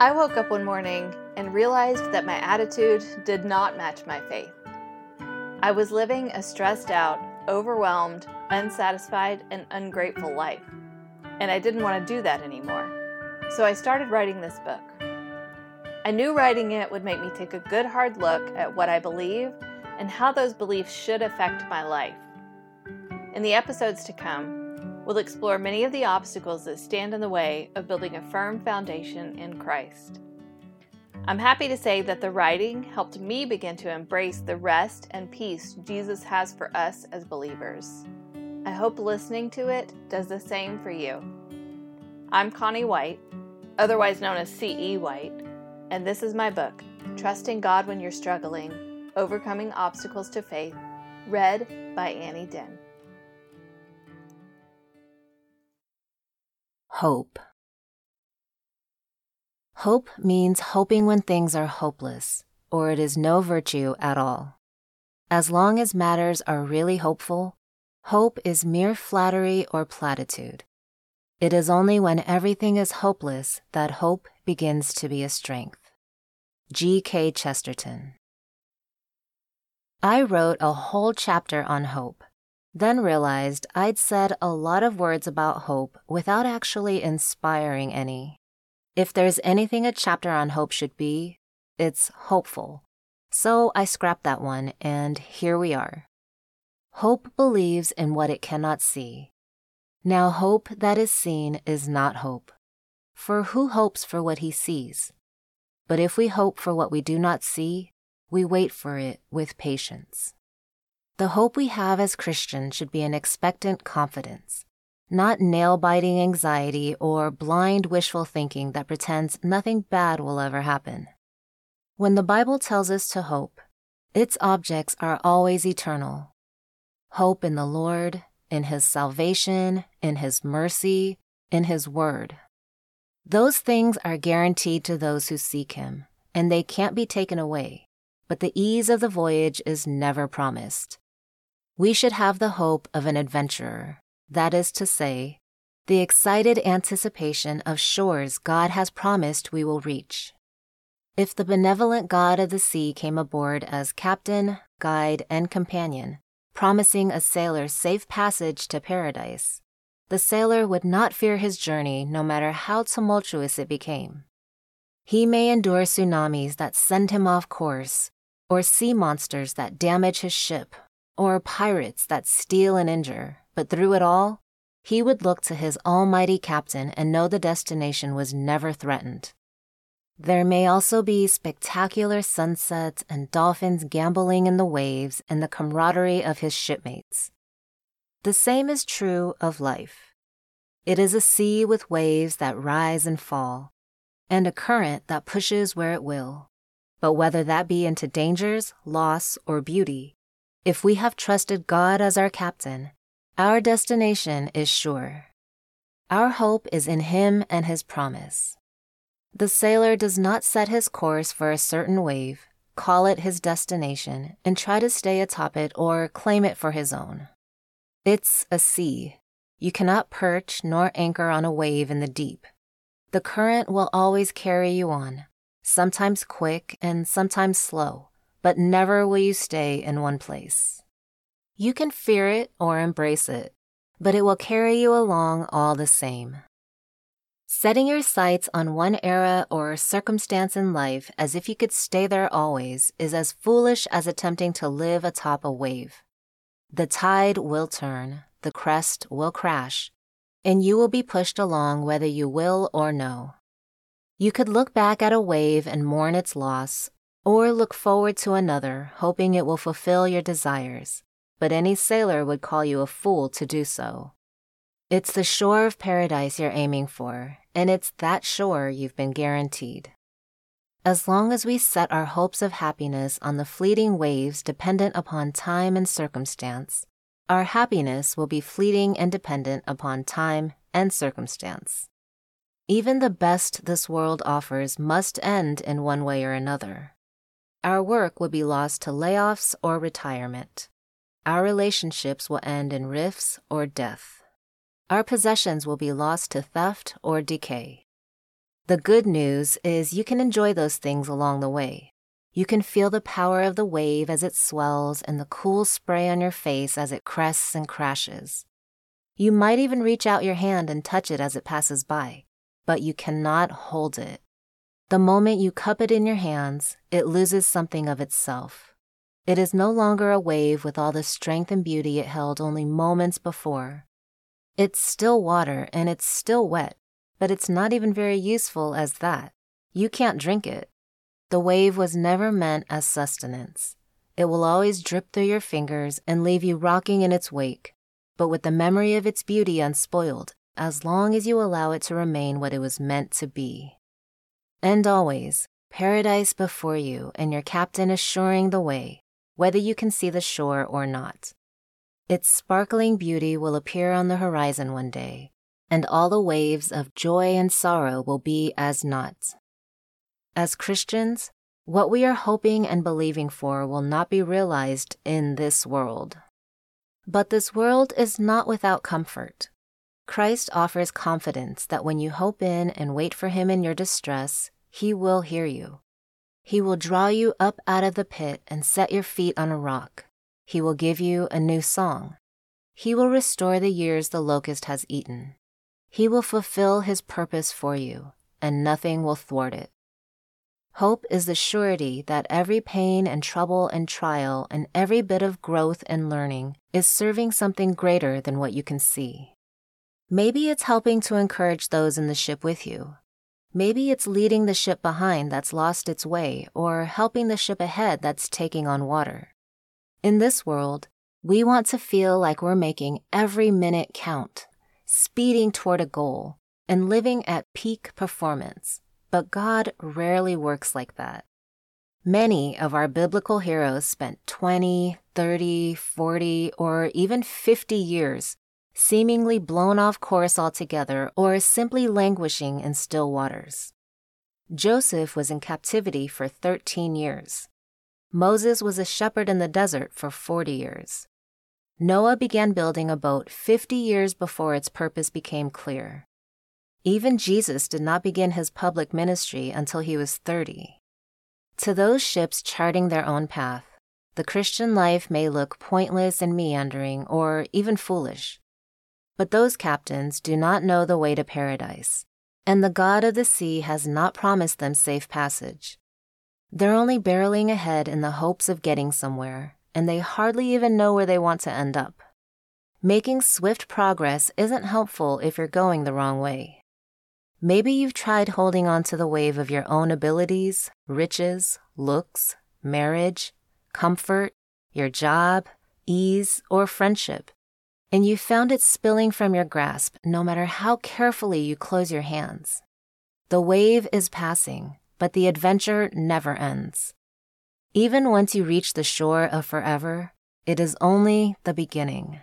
I woke up one morning and realized that my attitude did not match my faith. I was living a stressed out, overwhelmed, unsatisfied, and ungrateful life, and I didn't want to do that anymore. So I started writing this book. I knew writing it would make me take a good hard look at what I believe and how those beliefs should affect my life. In the episodes to come, we'll explore many of the obstacles that stand in the way of building a firm foundation in Christ. I'm happy to say that the writing helped me begin to embrace the rest and peace Jesus has for us as believers. I hope listening to it does the same for you. I'm Connie White, otherwise known as C.E. White, and this is my book, Trusting God When You're Struggling Overcoming Obstacles to Faith, read by Annie Den. Hope. Hope means hoping when things are hopeless, or it is no virtue at all. As long as matters are really hopeful, hope is mere flattery or platitude. It is only when everything is hopeless that hope begins to be a strength. G. K. Chesterton. I wrote a whole chapter on hope, then realized I'd said a lot of words about hope without actually inspiring any. If there's anything a chapter on hope should be, it's hopeful. So I scrapped that one, and here we are. Hope believes in what it cannot see. Now, hope that is seen is not hope. For who hopes for what he sees? But if we hope for what we do not see, we wait for it with patience. The hope we have as Christians should be an expectant confidence not nail biting anxiety or blind wishful thinking that pretends nothing bad will ever happen. When the Bible tells us to hope, its objects are always eternal. Hope in the Lord, in His salvation, in His mercy, in His word. Those things are guaranteed to those who seek Him, and they can't be taken away, but the ease of the voyage is never promised. We should have the hope of an adventurer, that is to say, the excited anticipation of shores God has promised we will reach. If the benevolent God of the sea came aboard as captain, guide, and companion, promising a sailor safe passage to paradise, the sailor would not fear his journey no matter how tumultuous it became. He may endure tsunamis that send him off course, or sea monsters that damage his ship, or pirates that steal and injure, but through it all, he would look to his almighty captain and know the destination was never threatened. There may also be spectacular sunsets and dolphins gamboling in the waves and the camaraderie of his shipmates. The same is true of life. It is a sea with waves that rise and fall, and a current that pushes where it will. But whether that be into dangers, loss, or beauty, if we have trusted God as our captain, our destination is sure. Our hope is in Him and His promise. The sailor does not set his course for a certain wave, call it his destination, and try to stay atop it or claim it for his own. It's a sea. You cannot perch nor anchor on a wave in the deep. The current will always carry you on, sometimes quick and sometimes slow, but never will you stay in one place. You can fear it or embrace it, but it will carry you along all the same. Setting your sights on one era or circumstance in life as if you could stay there always is as foolish as attempting to live atop a wave. The tide will turn, the crest will crash, and you will be pushed along whether you will or no. You could look back at a wave and mourn its loss, or look forward to another, hoping it will fulfill your desires but any sailor would call you a fool to do so. It's the shore of paradise you're aiming for, and it's that shore you've been guaranteed. As long as we set our hopes of happiness on the fleeting waves dependent upon time and circumstance, our happiness will be fleeting and dependent upon time and circumstance. Even the best this world offers must end in one way or another. Our work will be lost to layoffs or retirement. Our relationships will end in rifts or death. Our possessions will be lost to theft or decay. The good news is you can enjoy those things along the way. You can feel the power of the wave as it swells and the cool spray on your face as it crests and crashes. You might even reach out your hand and touch it as it passes by, but you cannot hold it. The moment you cup it in your hands, it loses something of itself. It is no longer a wave with all the strength and beauty it held only moments before. It's still water and it's still wet, but it's not even very useful as that. You can't drink it. The wave was never meant as sustenance. It will always drip through your fingers and leave you rocking in its wake, but with the memory of its beauty unspoiled, as long as you allow it to remain what it was meant to be. And always, paradise before you and your captain assuring the way, whether you can see the shore or not. Its sparkling beauty will appear on the horizon one day, and all the waves of joy and sorrow will be as naught. As Christians, what we are hoping and believing for will not be realized in this world. But this world is not without comfort. Christ offers confidence that when you hope in and wait for Him in your distress, He will hear you. He will draw you up out of the pit and set your feet on a rock. He will give you a new song. He will restore the years the locust has eaten. He will fulfill his purpose for you, and nothing will thwart it. Hope is the surety that every pain and trouble and trial and every bit of growth and learning is serving something greater than what you can see. Maybe it's helping to encourage those in the ship with you. Maybe it's leading the ship behind that's lost its way or helping the ship ahead that's taking on water. In this world, we want to feel like we're making every minute count speeding toward a goal, and living at peak performance. But God rarely works like that. Many of our biblical heroes spent 20, 30, 40, or even 50 years seemingly blown off course altogether or simply languishing in still waters. Joseph was in captivity for 13 years. Moses was a shepherd in the desert for 40 years. Noah began building a boat 50 years before its purpose became clear. Even Jesus did not begin his public ministry until he was 30. To those ships charting their own path, the Christian life may look pointless and meandering or even foolish. But those captains do not know the way to paradise, and the God of the sea has not promised them safe passage. They're only barreling ahead in the hopes of getting somewhere, and they hardly even know where they want to end up. Making swift progress isn't helpful if you're going the wrong way. Maybe you've tried holding on to the wave of your own abilities, riches, looks, marriage, comfort, your job, ease, or friendship, and you found it spilling from your grasp no matter how carefully you close your hands. The wave is passing, but the adventure never ends. Even once you reach the shore of forever, it is only the beginning.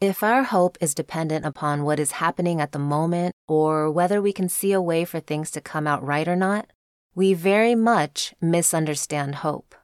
If our hope is dependent upon what is happening at the moment or whether we can see a way for things to come out right or not, we very much misunderstand hope.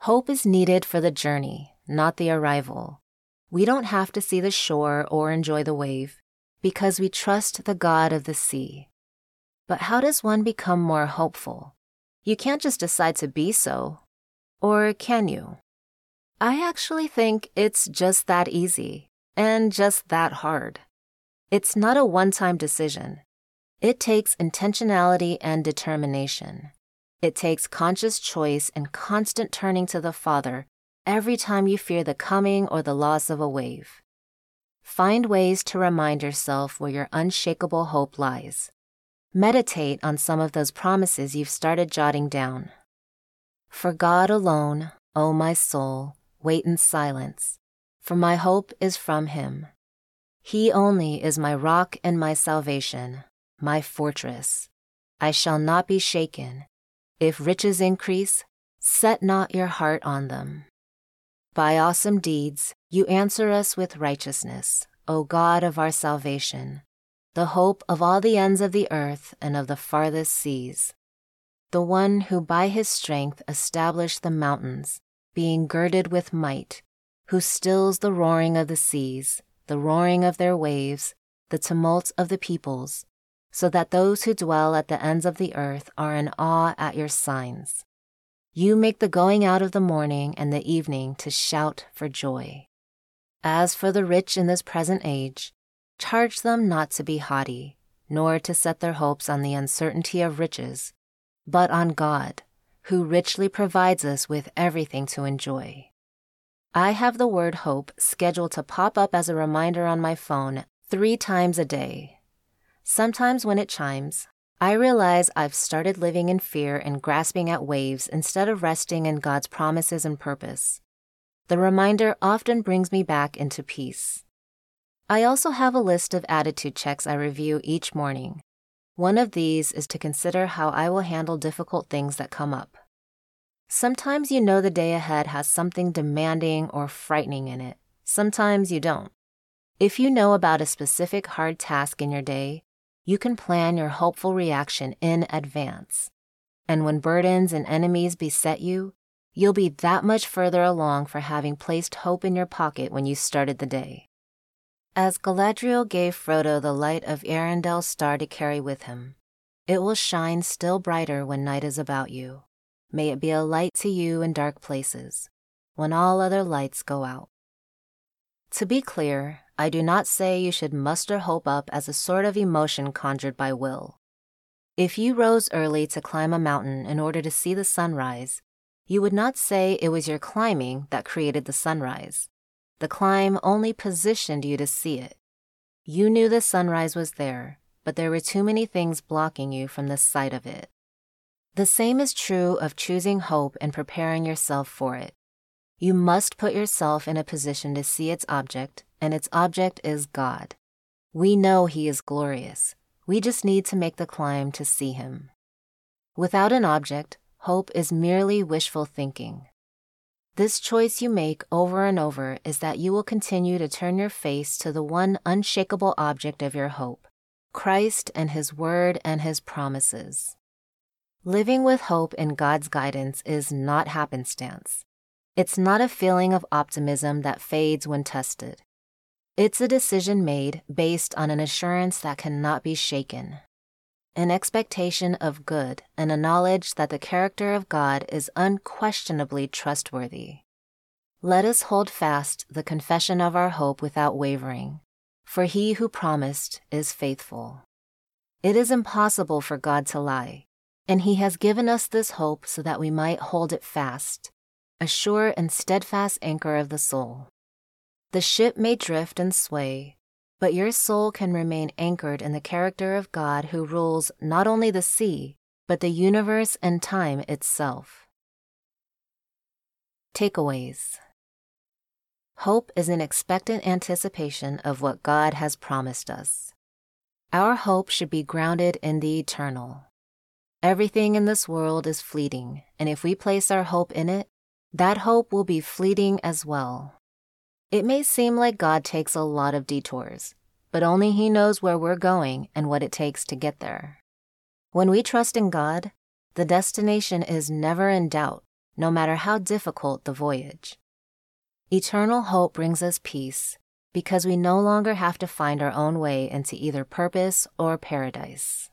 Hope is needed for the journey, not the arrival. We don't have to see the shore or enjoy the wave because we trust the God of the sea. But how does one become more hopeful? You can't just decide to be so. Or can you? I actually think it's just that easy and just that hard. It's not a one time decision. It takes intentionality and determination. It takes conscious choice and constant turning to the Father every time you fear the coming or the loss of a wave. Find ways to remind yourself where your unshakable hope lies. Meditate on some of those promises you've started jotting down. For God alone, O my soul, wait in silence, for my hope is from Him. He only is my rock and my salvation, my fortress. I shall not be shaken. If riches increase, set not your heart on them. By awesome deeds, you answer us with righteousness, O God of our salvation the hope of all the ends of the earth and of the farthest seas, the one who by his strength established the mountains, being girded with might, who stills the roaring of the seas, the roaring of their waves, the tumult of the peoples, so that those who dwell at the ends of the earth are in awe at your signs. You make the going out of the morning and the evening to shout for joy. As for the rich in this present age, charge them not to be haughty, nor to set their hopes on the uncertainty of riches, but on God, who richly provides us with everything to enjoy. I have the word hope scheduled to pop up as a reminder on my phone three times a day. Sometimes when it chimes, I realize I've started living in fear and grasping at waves instead of resting in God's promises and purpose. The reminder often brings me back into peace. I also have a list of attitude checks I review each morning. One of these is to consider how I will handle difficult things that come up. Sometimes you know the day ahead has something demanding or frightening in it. Sometimes you don't. If you know about a specific hard task in your day, you can plan your hopeful reaction in advance. And when burdens and enemies beset you, you'll be that much further along for having placed hope in your pocket when you started the day. As Galadriel gave Frodo the light of Eärendil's star to carry with him, it will shine still brighter when night is about you. May it be a light to you in dark places, when all other lights go out. To be clear, I do not say you should muster hope up as a sort of emotion conjured by will. If you rose early to climb a mountain in order to see the sunrise, you would not say it was your climbing that created the sunrise. The climb only positioned you to see it. You knew the sunrise was there, but there were too many things blocking you from the sight of it. The same is true of choosing hope and preparing yourself for it. You must put yourself in a position to see its object, and its object is God. We know He is glorious. We just need to make the climb to see Him. Without an object, hope is merely wishful thinking. This choice you make over and over is that you will continue to turn your face to the one unshakable object of your hope Christ and His Word and His promises. Living with hope in God's guidance is not happenstance. It's not a feeling of optimism that fades when tested. It's a decision made based on an assurance that cannot be shaken, an expectation of good, and a knowledge that the character of God is unquestionably trustworthy. Let us hold fast the confession of our hope without wavering, for he who promised is faithful. It is impossible for God to lie and he has given us this hope so that we might hold it fast, a sure and steadfast anchor of the soul. The ship may drift and sway, but your soul can remain anchored in the character of God who rules not only the sea, but the universe and time itself. Takeaways Hope is an expectant anticipation of what God has promised us. Our hope should be grounded in the eternal, Everything in this world is fleeting, and if we place our hope in it, that hope will be fleeting as well. It may seem like God takes a lot of detours, but only He knows where we're going and what it takes to get there. When we trust in God, the destination is never in doubt, no matter how difficult the voyage. Eternal hope brings us peace because we no longer have to find our own way into either purpose or paradise.